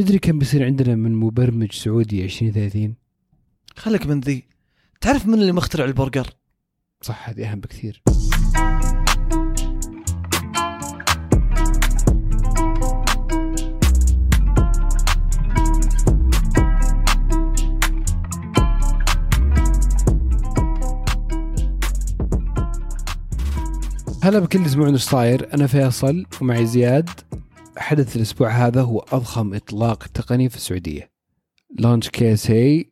تدري كم بيصير عندنا من مبرمج سعودي 2030 خليك من ذي. تعرف من اللي مخترع البرجر؟ صح هذه أهم بكثير. هلا بكل يسمعون إيش صاير. أنا فيصل ومعي زياد. حدث الأسبوع هذا هو أضخم إطلاق تقني في السعودية. Launch KSA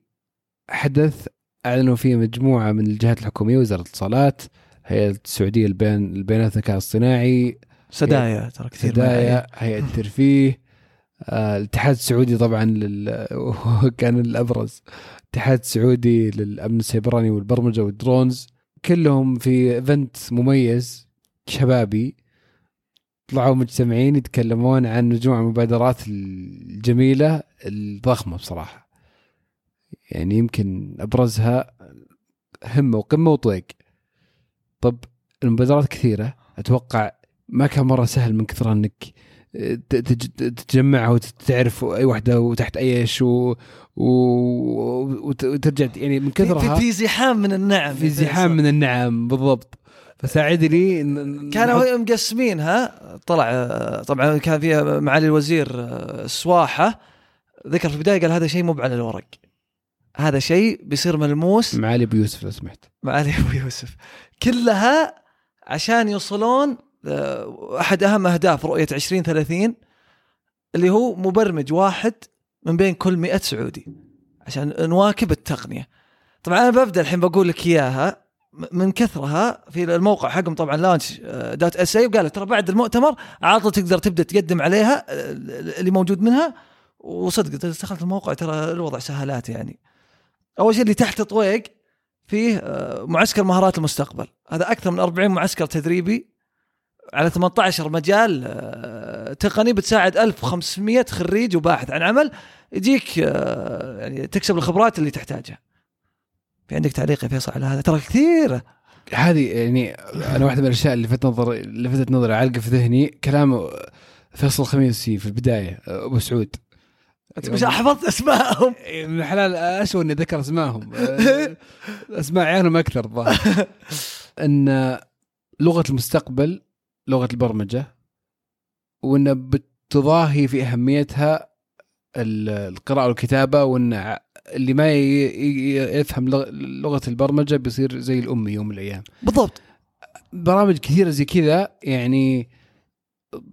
حدث أعلنوا فيه مجموعة من الجهات الحكومية وزارة الاتصالات هيئة السعودية البيان البيانات الذكاء الصناعي سدايا ترى كثير هدايا هيئة الترفيه. آه، الاتحاد السعودي طبعا لل... كان الأبرز. الاتحاد السعودي للأمن السيبراني والبرمجة وال drones. كلهم في event مميز شبابي. طلعوا مجتمعين يتكلمون عن مجموعه المبادرات الجميلة الضخمة بصراحة. يعني يمكن أبرزها همة وقمة وطويق طب المبادرات كثيرة. أتوقع ما كان مرة سهل من ت- تج- تجمعها وتعرف أي واحدة وتحت أي إيش و... و... وت- وترجع يعني من كثرها في زحام من النعم. في زحام من النعم بالضبط. فساعدني إن- كانوا نحط- مقسمينها طلع طبعا كان فيها معالي الوزير آه، السواحه ذكر في البداية قال هذا شيء مو على الورق. هذا شيء بيصير ملموس. معالي أبو يوسف لو سمحت. معالي أبو يوسف. كلها عشان يوصلون آه، أحد أهم أهداف رؤية 2030 اللي هو مبرمج واحد من بين كل 100 سعودي عشان نواكب التقنية. طبعا أنا ببدأ الحين بقول لك إياها. من كثرها في الموقع حقهم طبعا لانش دوت اس اي وقال ترى بعد المؤتمر عاطل تقدر تبدأ تقدم عليها آه، اللي موجود منها. وصدق دخلت الموقع ترى الوضع سهالات يعني. أول شيء اللي تحت طويق فيه آه، معسكر مهارات المستقبل. هذا أكثر من 40 معسكر تدريبي على 18 مجال آه، تقني بتساعد 1500 خريج وباحث عن عمل يجيك يعني تكسب الخبرات اللي تحتاجها. في عندك تعليق يا فيصل على هذا؟ ترى كثير. هذه يعني أنا واحدة من الأشياء اللي لفت نظر لفتت نظري عالقة في ذهني كلام فيصل الخميسي في البداية أبو سعود. أنت مش حفظت اسمائهم من الحلال اسوء إني ذكر اسمائهم أسماء عيالهم أكثر الظاهر. إن لغة المستقبل لغة البرمجة وإن بتضاهي في أهميتها ال- القراءة والكتابة وإن ع- اللي ما يفهم لغ- لغة البرمجة بيصير زي الامي يوم من الأيام. بالضبط. برامج كثيرة زي كذا يعني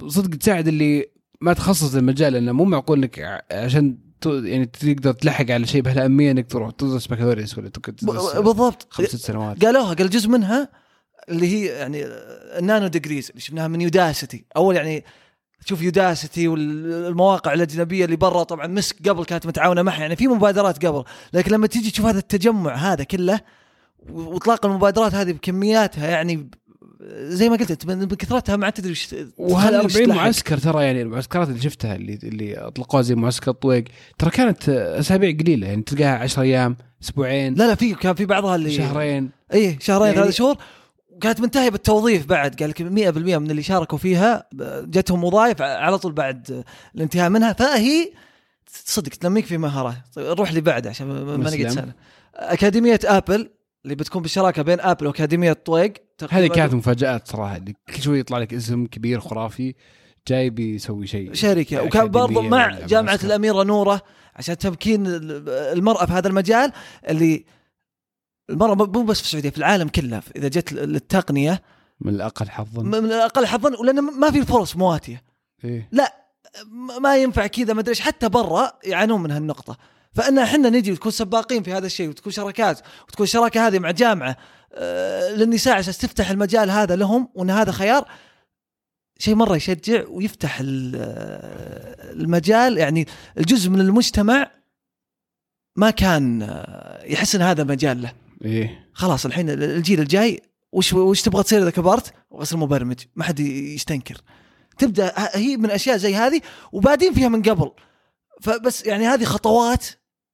صدق تساعد اللي ما تخصص المجال لأنه مو معقول إنك عشان يعني تقدر تلحق على شيء بهالأهمية إنك تروح تدرس بكالوريوس ولا تدرس بالضبط. خمس ست سنوات. قالوها قال جزء منها اللي هي يعني النانو ديجريز اللي شفناها من يوداسيتي أول يعني تشوف يوداسيتي والمواقع الأجنبية اللي برا طبعا مسك قبل كانت متعاونة معها يعني في مبادرات قبل لكن لما تيجي تشوف هذا التجمع هذا كله وإطلاق المبادرات هذه بكمياتها يعني زي ما قلت أنت من بكثرتها ما عاد تدري وش وش 40 تلحق. معسكر ترى يعني المعسكرات اللي شفتها اللي اللي أطلقوها زي معسكر طويق ترى كانت أسابيع قليلة يعني تلقاها 10 أيام أسبوعين لا لا في كان في بعضها اللي شهرين اي شهرين يعني- ثلاث شهور وكانت منتهيه بالتوظيف بعد. قال لك 100% من اللي شاركوا فيها جتهم وظائف على طول بعد الانتهاء منها. فهي صدق تنميك في طيب روح اللي بعده عشان ما. نقعد سنه أكاديمية آبل اللي بتكون بالشراكة بين آبل وأكاديمية طويق هذه كانت مفاجآت صراحة. اللي كل شوي يطلع لك اسم كبير خرافي جاي بيسوي شيء. شركة. وكان برضو مع جامعة. الأميرة نورة عشان تمكين المرأة في هذا المجال اللي المراه مو بس في السعودية في العالم كله إذا جت للتقنية. من الأقل حظا. من الأقل حظا ولأن ما في فرص مواتيه إيه. م- ما ينفع كذا ما أدري إيش، حتى برا يعانون من هالنقطة. فإن إحنا نجي وتكون سباقين في هذا الشيء وتكون شراكات وتكون الشراكه هذه مع جامعة آه، للنساء عشان تفتح المجال هذا لهم وإن هذا خيار شيء مرة يشجع ويفتح آه، المجال. يعني الجزء من المجتمع ما كان آه، يحس إن هذا مجال له. إيه. خلاص الحين الجيل الجاي وش وش تبغى تصير إذا كبرت؟ اصير مبرمج ما حد يستنكر. تبدأ هي من أشياء زي هذه وبعدين فيها من قبل. فبس يعني هذه خطوات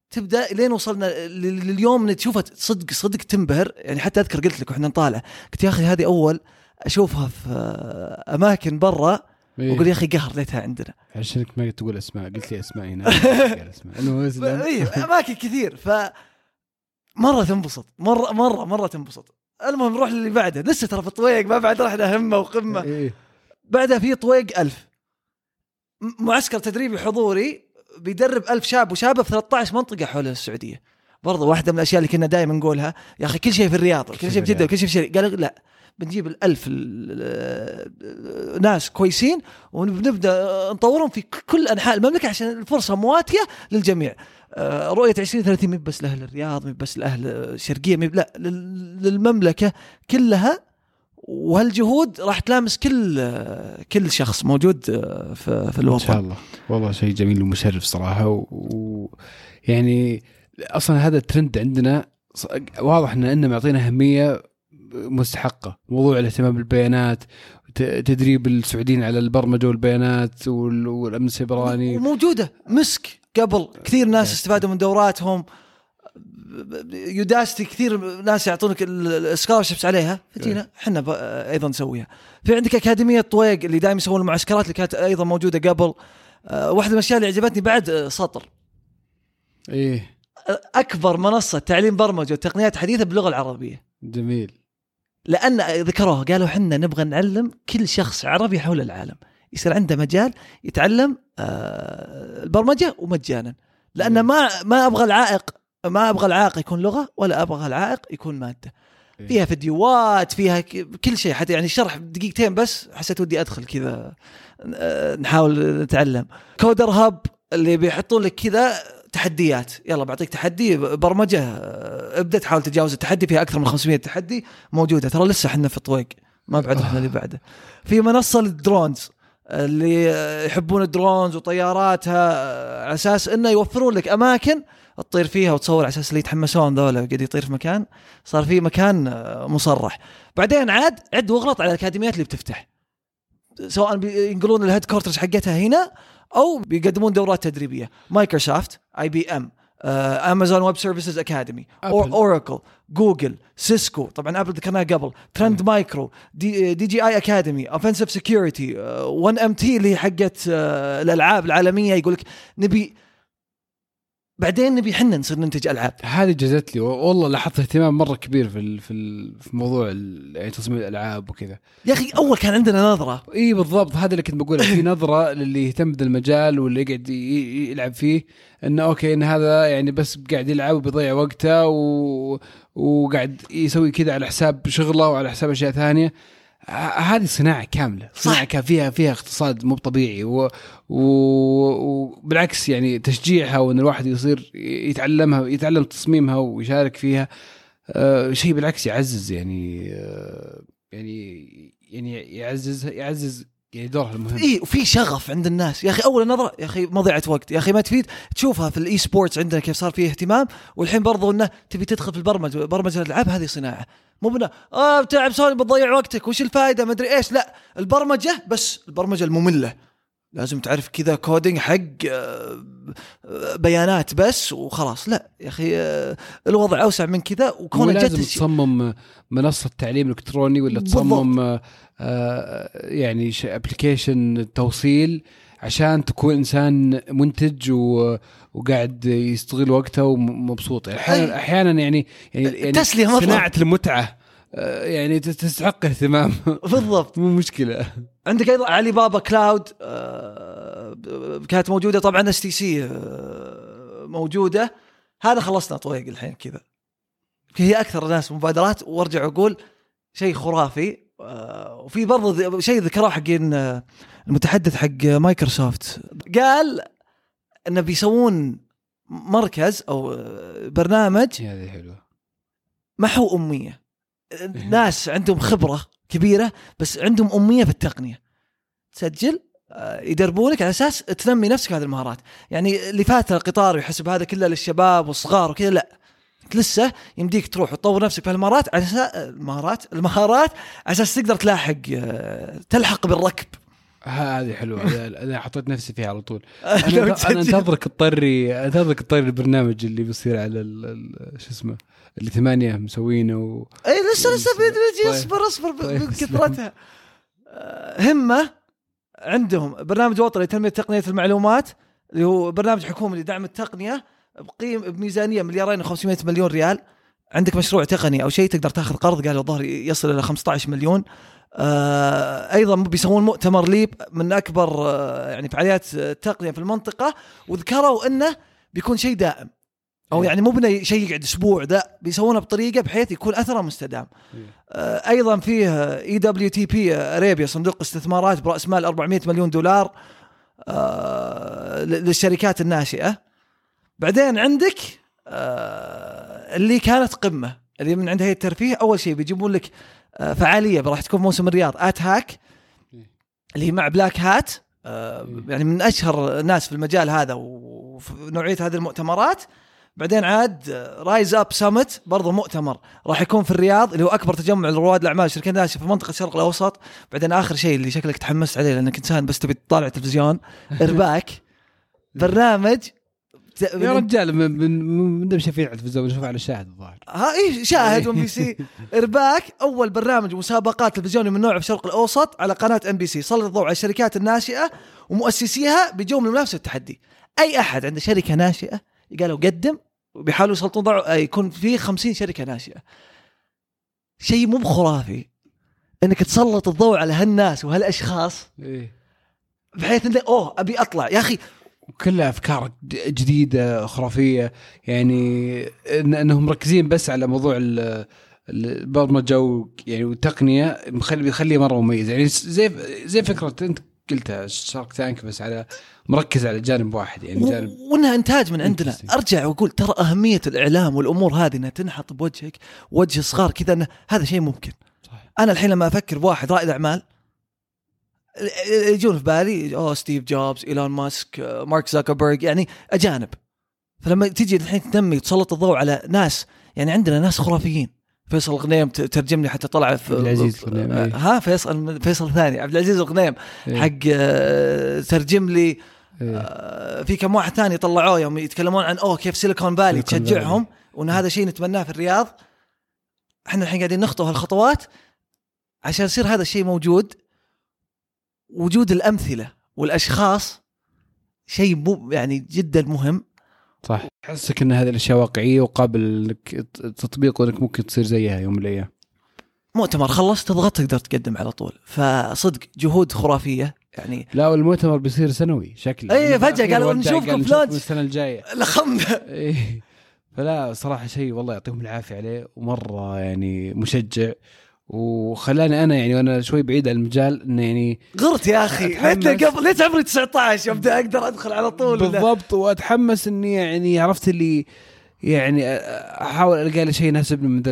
تبدأ لين وصلنا لليوم تشوفها صدق صدق تنبهر. يعني حتى أذكر قلت لك وإحنا نطالع. قلت يا أخي هذه أول أشوفها في أماكن برا. إيه. وأقول يا أخي قهر ليتها عندنا. عشانك ما تقول أسماء قلت لي أسماء هنا. أسماء. انه اي أماكن كثير. ف مرة تنبسط. مره مره مرة تنبسط. المهم نروح للي بعده. لسه ترى في الطويق ما بعد رحنا همه وقمة. إيه. بعدها في طويق ألف. معسكر تدريبي حضوري بيدرب ألف شاب وشابة في 13 منطقة حول السعودية. برضو واحدة من الأشياء اللي كنا دائما نقولها. يا أخي كل شيء في الرياض كل شيء في جدة وكل شيء في شرق قالوا لا بنجيب الألف ال- ال- ناس كويسين ونبدأ نطورهم في كل أنحاء المملكة عشان الفرصة مواتية للجميع. آه، رؤية 2030 مي بس لأهل الرياض مي بس لأهل الشرقية مي لا لل- للمملكة كلها. وهالجهود راح تلامس كل كل شخص موجود في في إن شاء الوطن الله. والله شيء جميل ومشرف صراحة. ويعني. يعني أصلا هذا الترند عندنا واضح إن إنه معطينا أهمية مستحقة. موضوع الاهتمام بالبيانات تدريب السعوديين على البرمجة والبيانات وال- والأمن السيبراني. وموجودة مسك. قبل كثير ناس استفادوا من دوراتهم. يوداستي كثير ناس يعطونك السكولرشيبس عليها. فتينا إحنا ب- أيضا نسويها. في عندك أكاديمية طويق اللي دائما يسوون المعسكرات اللي كانت أيضا موجودة قبل. آه، واحدة من الأشياء اللي عجبتني بعد آه، سطر. إيه. أكبر منصة تعليم برمجة وتقنيات حديثة باللغة العربية. جميل. لأن ذكروها قالوا حنا نبغى نعلم كل شخص عربي حول العالم. يصير عنده مجال يتعلم البرمجة ومجانا لأن ما ما أبغى العائق ما أبغى العائق يكون لغة ولا أبغى العائق يكون مادة. إيه. فيها فيديوهات فيها كل شيء حتى يعني الشرح دقيقتين بس حسيت ودي أدخل كذا آه، نحاول نتعلم. CoderHub اللي بيحطون لك كذا تحديات. يلا بعطيك تحدي برمجة آه، ابدأ تحاول تتجاوز التحدي فيها أكثر من 500 تحدي موجودة. ترى لسه إحنا في الطويق ما بعد رحنا اللي بعده. في منصة لل drones. اللي يحبون ال drones وطياراتها على أساس إنه يوفرون لك أماكن تطير فيها وتصور على أساس اللي يتحمسون ذولا قاعد يطير في مكان صار في مكان آه، مصرح. بعدين عاد عد واغلط على الأكاديميات اللي بتفتح. سواء بينقلون ال headquarters حقتها هنا أو بيقدمون دورات تدريبية. Microsoft IBM Amazon Web Services Academy. Oracle Google Cisco طبعا Apple ذكرناها قبل. Trend Micro D, DJI Academy Offensive Security 1 MT اللي حقت آه، الألعاب العالمية. يقول لك نبي بعدين نبي حنا نصير ننتج ألعاب. هذه جزت لي والله لاحظت اهتمام مرة كبير في ال- في ال- في موضوع يعني تصميم الألعاب وكذا. يا أخي أول كان عندنا نظرة. إي بالضبط. هذا اللي كنت بقوله. في نظرة للي يهتم بهذا المجال واللي يقعد يلعب فيه انه أوكي إن هذا يعني بس قاعد يلعب وبيضيع وقته و... وقاعد يسوي كذا على حساب شغله وعلى حساب أشياء ثانية. هذه صناعة كاملة صح. صناعة كان فيها فيها اقتصاد مو طبيعي و... و... وبالعكس يعني تشجيعها وإن الواحد يصير يتعلمها يتعلم تصميمها ويشارك فيها آه شيء بالعكس يعزز يعني آه يعني يعني يعزز يعزز يعني دورها المهم اي وفي شغف عند الناس. يا أخي اول نظرة يا أخي مضيعة وقت. يا أخي ما تفيد؟ تشوفها في ال esports عندنا كيف صار فيه اهتمام والحين برضو إنه تبي تدخل في البرمجة برمجة الألعاب هذه صناعة. مو بنا آه بتلعب سوني بتضيع وقتك. وش الفائده ما أدري إيش. لا البرمجة بس البرمجة المملة. لازم تعرف كذا coding حق آه، آه، بيانات بس وخلاص لا يا أخي آه، الوضع أوسع من كذا وكون لازم جت تصمم منصة تعليم إلكتروني ولا تصمم يعني application توصيل عشان تكون إنسان منتج و وقاعد يستغل وقته ومبسوط يعني أحيانا. أحيانا يعني يعني, يعني. صناعة المتعة يعني تستحق اهتمام. بالضبط. مو مشكلة. عندك أيضا Alibaba Cloud آه، كانت موجودة. طبعا STC موجودة. هذا خلصنا طويق الحين كذا. هي أكثر ناس مبادرات. وأرجع أقول شيء خرافي. آه، وفي برضه شيء ذكروه حقين آه، المتحدث حق مايكروسوفت. قال انه بيسوون مركز أو آه، برنامج هذه حلوة. محو أمية. ناس عندهم خبرة كبيرة بس عندهم اميه في التقنية. تسجل آه، يدربونك على أساس تنمي نفسك هذه المهارات. يعني اللي فات القطار ويحسب هذا كله للشباب والصغار وكذا لا. لسه يمديك تروح وتطور نفسك في المهارات على أساس المهارات المهارات على أساس تقدر تلاحق آه، تلحق بالركب. هذه حلوة. أنا- أنا حطيت نفسي فيها على طول. أنا تسجل. أنتظرك تضطري أنتظرك تضطري البرنامج اللي بيصير على شو اسمه اللي ثمانية مسوينه و... اي لسه لسه. اصبر اصبر ب- طيب، بكثرتها. آه، همة عندهم. برنامج وطني لتنمية تقنية المعلومات اللي هو برنامج حكومي لدعم التقنية بقيم بميزانية مليارين و500 مليون ريال. عندك مشروع تقني أو شيء تقدر تاخذ قرض قال الظاهر يصل إلى 15 مليون. أيضا بيسوون مؤتمر ليب من أكبر آه يعني فعاليات التقنيه في المنطقة وذكروا إنه بيكون شيء دائم أو إيه. يعني مو بنه شيء يقعد أسبوع ذا بيسوونه بطريقة بحيث يكون أثره مستدام. إيه. آه أيضا فيه eWTP Arabia صندوق استثمارات برأس مال 400 مليون دولار آه للشركات الناشئة. بعدين عندك آه اللي كانت قمة اللي من عند هيئه الترفيه أول شيء بيجيبون لك آه فعالية راح تكون موسم الرياض. @Hack اللي هي مع Black Hat آه يعني من أشهر الناس في المجال هذا وفي نوعيه هذه المؤتمرات. بعدين عاد RiseUp Summit برضه مؤتمر راح يكون في الرياض اللي هو أكبر تجمع لرواد الأعمال والشركات الناشئه في منطقة الشرق الأوسط. بعدين آخر شيء اللي شكلك تحمست عليه لأنك إنسان بس تبي تطالع تلفزيون ارباك برنامج ت- يا رجال من من من شفيع على التلفزيون على الشاهد الظاهر. ها اي شاهد MBC. إرباك أول برنامج مسابقات تلفزيوني من نوعه في الشرق الأوسط على قناة MBC. سلط الضوء على الشركات الناشئة ومؤسسيها بيجون من المنافسة والتحدي. أي أحد عنده شركة ناشئة قالوا قدم وبيحاولوا يسلطون ضوء آه، يكون في 50 شركة ناشئة. شيء مو بخرافي إنك تسلط الضوء على هالناس وهالأشخاص إيه. بحيث انك أوه أبي أطلع. يا أخي وكلها أفكار جديدة خرافية يعني إن إنهم مركزين بس على موضوع ال- البرمجه يعني والتقنية مخلي بيخليه مرة مميز يعني زي زي فكرة أنت قلتها Shark Tank بس على مركز على جانب واحد يعني جانب و- وإنها إنتاج من عندنا. أرجع وأقول ترى أهمية الإعلام والأمور هذه إنها تنحط بوجهك وجه صغار كذا إنه هذا شيء ممكن صح. أنا الحين لما أفكر بواحد رائد أعمال يجون في بالي أوه ستيف جوبز إيلون ماسك مارك زاكربرج يعني أجانب فلما تيجي الحين تنمي وتسلط الضوء على ناس يعني عندنا ناس خرافيين فيصل الغنيم ت- ترجم لي حتى طلع في عبد العزيز آه، إيه. ها فيصل فيصل الثاني عبد العزيز الغنيم إيه. حق آه، ترجم لي إيه. آه، في كم واحد ثاني طلعوه يوم يتكلمون عن أوه كيف سيليكون فالي تشجعهم وإن هذا شيء نتمناه في الرياض إحنا الحين قاعدين نخطو هالخطوات عشان يصير هذا الشيء موجود وجود الأمثلة والأشخاص شيء مو يعني جدا مهم. صح. احسك إن هذه الأشياء واقعية وقابل تطبيق وإنك ممكن تصير زيها يوم من الأيام. مؤتمر خلص تضغط تقدر تقدم على طول. فصدق جهود خرافية. يعني لا والمؤتمر بيصير سنوي شكله إيه، فجأة أخيراً قالوا نشوفكم لونش. السنة الجاية. لخمنا إيه. فلا صراحة شيء والله يعطيهم العافية عليه. ومرة يعني مشجع. وخلاني أنا يعني وأنا شوي بعيد عن المجال انه يعني غرت يا أخي. ليت قبل ليت عمري 19 أبدأ أقدر أدخل على طول. ولا- بالضبط وأتحمس إني يعني عرفت اللي يعني أحاول ألقى لي شيء يناسبني من ذا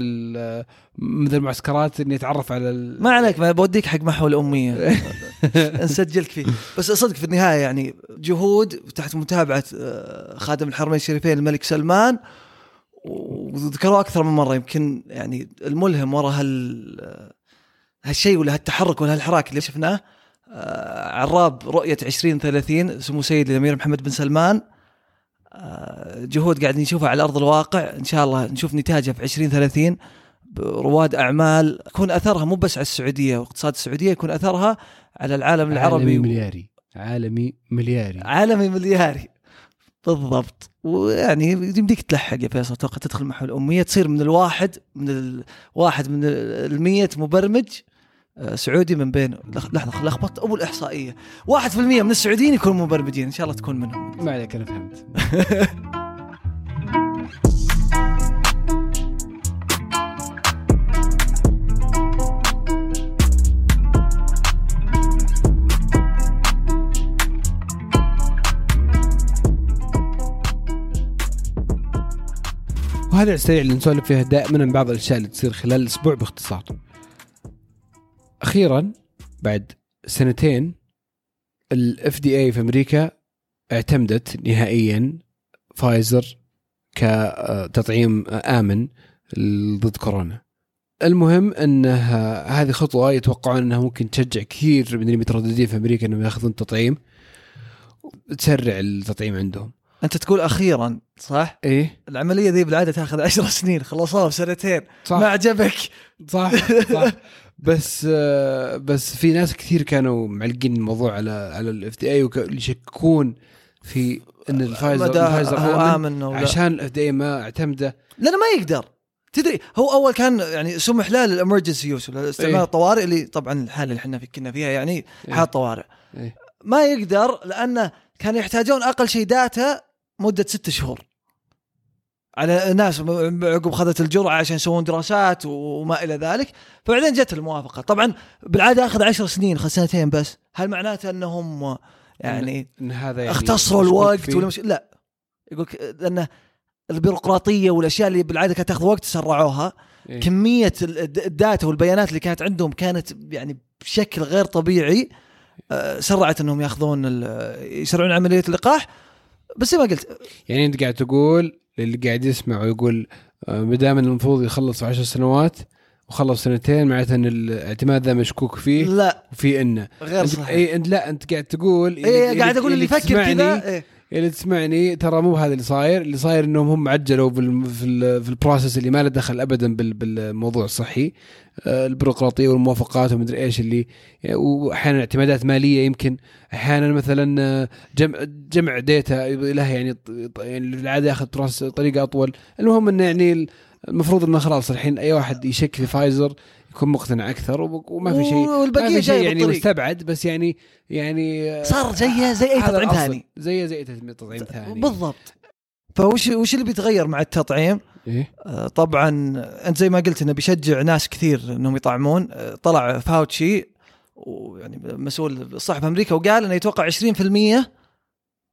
من ذا المعسكرات إني أتعرف على ال- ما عليك ما بوديك حق محو الاميه نسجلك فيه. بس صدق في النهاية يعني جهود تحت متابعة آه، خادم الحرمين الشريفين الملك سلمان وذكروه أكثر من مرة. يمكن يعني الملهم وراء هال هالشيء ولا هالتحرك ولا هالحراك اللي شفناه آه، عراب رؤية 2030 سمو سيدي الأمير محمد بن سلمان. آه، جهود قاعدين نشوفها على أرض الواقع. إن شاء الله نشوف نتاجها في 2030 رواد أعمال يكون أثرها مو بس على السعودية واقتصاد السعودية يكون أثرها على العالم عالمي العربي. ملياري. عالمي ملياري. عالمي ملياري. بالضبط. ويعني يمديك تلحق يا فيصل أتوقع تدخل محو الاميه تصير من الواحد من الواحد من المية مبرمج آه، سعودي من بين لح- لحظة لخبطت أبو الإحصائية. 1% من السعوديين يكونوا مبرمجين إن شاء الله تكون منهم. ما عليك أنا فهمت. وهذا السريع اللي نسولف فيها دائما عن بعض الأشياء اللي تصير خلال الأسبوع باختصار. أخيرا بعد سنتين ال FDA في أمريكا اعتمدت نهائيا فايزر كتطعيم آمن ضد كورونا. المهم ان هذه خطوة يتوقعون إنها ممكن تشجع كثير من المترددين في أمريكا إنهم يأخذون التطعيم تسرع التطعيم عندهم. أنت تقول أخيرا صح؟ إيه العملية ذي بالعادة تأخذ عشر سنين خلصوها بسنتين. صح. ما عجبك؟ صح صح. بس آه، بس في ناس كثير كانوا معلقين الموضوع على على ال FDA يشككون في إن الفايزر مدى الفايزر هو آمن عشان ال FDA ما اعتمده. لأنه ما يقدر. تدري هو أول كان يعني سمح له لل emergency use استعمال إيه. الطوارئ اللي طبعا الحالة اللي إحنا في- كنا فيها يعني إيه. حاله طوارئ. إيه. ما يقدر لأنه كانوا يحتاجون أقل شيء data مدة ست شهور. على ناس عقب خذت الجرعة عشان يسوون دراسات وما إلى ذلك. فبعدين جت الموافقة. طبعا بالعادة آخذ عشر سنين سنتين بس. هل معناته أنهم يعني ان هذا يعني اختصروا الوقت. ولا مش لا. يقول لأنه البيروقراطية والأشياء اللي بالعادة كانت تأخذ وقت سرعوها إيه. كمية ال- الد- ال data والبيانات اللي كانت عندهم كانت يعني بشكل غير طبيعي آه، سرعت إنهم يأخذون يسرعون عملية اللقاح. بس زي ما قلت يعني أنت قاعد تقول للي قاعد يسمع ويقول آه، ما دام المفروض يخلص في عشر سنوات وخلص سنتين معناته إن الاعتماد ذا مشكوك فيه لا. وفي إنه. غير صحيح. اي أنت لا أنت قاعد تقول إيه قاعد أقول اللي يفكر كذا إيه. اللي تسمعني ترى مو هذا اللي صاير. اللي صاير إنهم هم عجلوا في, في ال process اللي ما له دخل ابدا بال بالموضوع الصحي. آه، البيروقراطية والموافقات ومدري إيش اللي واحيانا اعتمادات مالية يمكن. أحيانا مثلا آه، جمع جمع ديتا له يعني يعني بالعاده ياخذ طريقه أطول. المهم انه يعني المفروض إنه خلاص الحين أي واحد يشك في فايزر يكون مقتنع أكثر وما في شيء ما والبقية في شيء جاي يعني مستبعد بس يعني يعني آه، صار زيه زي أي تطعيم. ثاني. زي زي تطعيم ثاني. بالضبط. فوش وش اللي بيتغير مع التطعيم؟ إيه. آه، طبعا أنت زي ما قلت إنه بيشجع ناس كثير إنهم يطعمون. آه، طلع فاوتشي ويعني مسؤول الصحه في أمريكا وقال إنه يتوقع 20%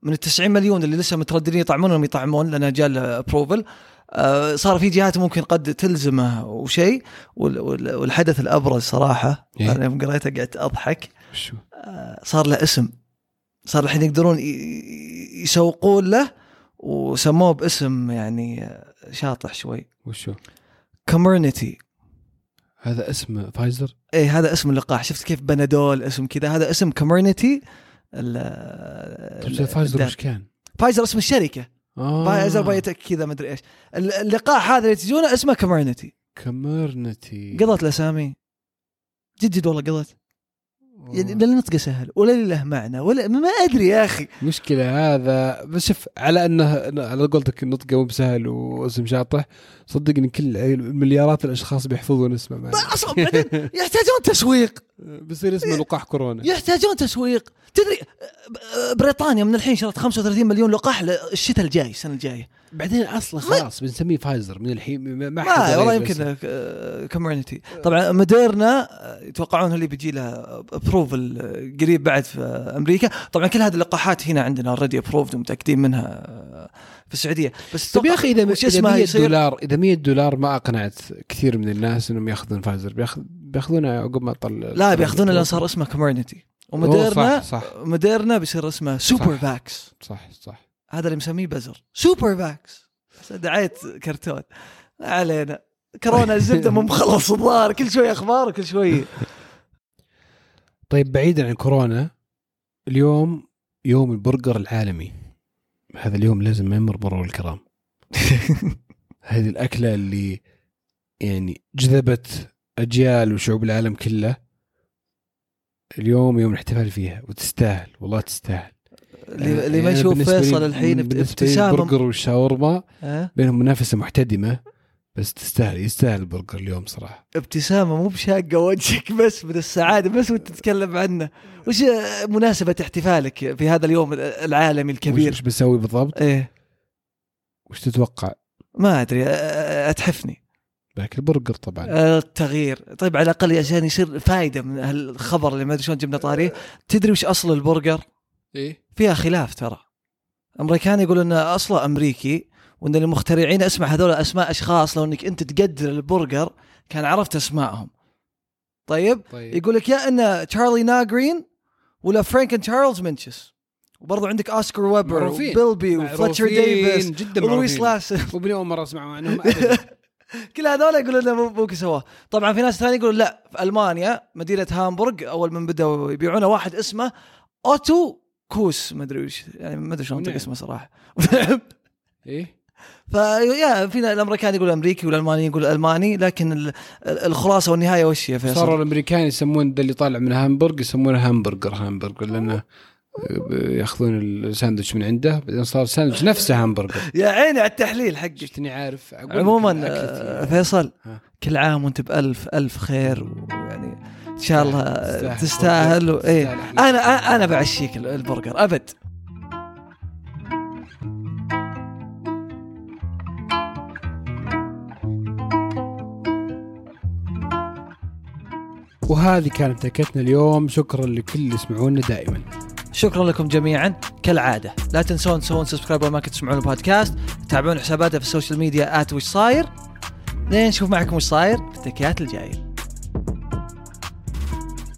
من ال 90 مليون اللي لسه مترددين يطعمون إنهم يطعمون لأنه جاء ابروفل صار في جهات ممكن قد تلزمه وشيء. وال- وال- والحدث الأبرز صراحة إيه. أنا يوم قريته قعدت أضحك. وشو آه، صار له اسم. صار الحين يقدرون يسوقون له وسموه باسم يعني آه، شاطح شوي. وشو؟ Comirnaty هذا اسم فايزر؟ إيه هذا اسم اللقاح. شفت كيف Panadol اسم كذا. هذا اسم Comirnaty طيب فايزر وش كان؟ فايزر اسم الشركة. آه. Pfizer BioNTech كذا مدري إيش. ال- اللقاح هذا اللي تجونه اسمه Comirnaty Comirnaty قضت الأسامي. جد جد والله قضت. يعني لا النطق سهل ولا له معنى ولا ما أدري يا أخي. مشكلة هذا بس شوف على انه على قولتك النطق مو بسهل واسم شاطح صدقني كل مليارات الأشخاص بيحفظون اسمه. أصلا بعدين يحتاجون تسويق. بيصير اسمه لقاح كورونا. يحتاجون تسويق. تدري بريطانيا من الحين شرت 35 مليون لقاح للشتاء الجاي السنة الجاية. بعدين أصلا خلاص بنسميه فايزر من الحين ما حد والله. يمكن Comirnaty طبعا موديرنا آه، يتوقعون اللي بيجي لها approval قريب بعد في أمريكا. طبعا كل هذه اللقاحات هنا عندنا already approved ومتأكدين منها آه، في السعودية. بس طيب يا أخي إذا وش إذا اسمها 100 يصير؟ دولار إذا 100 دولار ما أقنعت كثير من الناس إنهم يأخذون فايزر. بياخذ بياخذونها عقب ما طل لا بياخذونها لأن صار اسمه Comirnaty وموديرنا صح صح. موديرنا بيصير اسمه سوبر صح. vax صح صح. هذا اللي مسميه بزر super vax. دعايه كرتون. ما علينا. كورونا الزبدة مو مخلص الظاهر. كل شوي أخبار وكل شوي. طيب بعيدا عن كورونا اليوم يوم البرجر العالمي. هذا اليوم لازم ما يمر مرور الكرام. هذه الأكلة اللي يعني جذبت أجيال وشعوب العالم كله. اليوم يوم الاحتفال فيها. وتستاهل. والله تستاهل. اللي ما يشوف فيصل الحين ابتسامه البرجر والشاورما ها؟ بينهم منافسة محتدمة بس تستاهل يستاهل البرجر اليوم صراحة. ابتسامة مو بشاقة وجهك بس من السعادة بس وانت تتكلم عنه. وش مناسبة احتفالك في هذا اليوم العالمي الكبير؟ وش بسوي بالضبط؟ إيه. وش تتوقع؟ ما أدري أتحفني. باكل برجر طبعا. التغيير. طيب على الأقل عشان يصير فائده من هالخبر اللي ما أدري شلون جبنا طاريه تدري وش أصل البرجر؟ إيه؟ فيها خلاف ترى. أمريكان يقول إنه أصله أمريكي وإن المخترعين اسمع هذول أسماء أشخاص لو إنك أنت تقدر البرجر كان عرفت أسمائهم. طيب؟ طيب. يقول لك يا ان تشارلي ناجرين ولا فرانكن تشارلز منشس. وبرضه عندك أوسكار ويبر معروفين. وبيلبي وفلتشر ديفيس جدا ولويس لاسن وبني اول مره أسمع عنهم. كل هذول يقولون إنه ممكن سواه طبعا في ناس ثانية يقولون لا في ألمانيا مدينة هامبورغ أول من بدأوا يبيعونه واحد اسمه أوتو كوس ما أدري وش يعني ما أدري شلون انطق. اسمه صراحة إيه فيا فينا الأمريكان يقول أمريكي والالماني يقول ألماني لكن ال- الخلاصة والنهاية وش هي صاروا فيصل؟ الأمريكان يسمون ذا اللي طالع من هامبرج يسمونه همبرجر همبرجر لأنه يأخذون الساندويتش من عنده بعدين صار الساندويتش نفسه همبرجر يا عيني على التحليل حقك شفتني عارف عموما. فيصل. كل عام وأنت بألف ألف خير ويعني إن شاء الله تستاهل. تستاهل. و... إيه. أنا أنا بعشيك البرجر أبد. وهذه كانت حكايتنا اليوم. شكرا لكل اللي يسمعونا دائما. شكرا لكم جميعا. كالعادة لا تنسون تسوون subscribe وما كنتوا تسمعون البودكاست. تابعون حساباتنا في ال social media at وش صاير. لين نشوف معكم وش صاير في التكيات الجاية.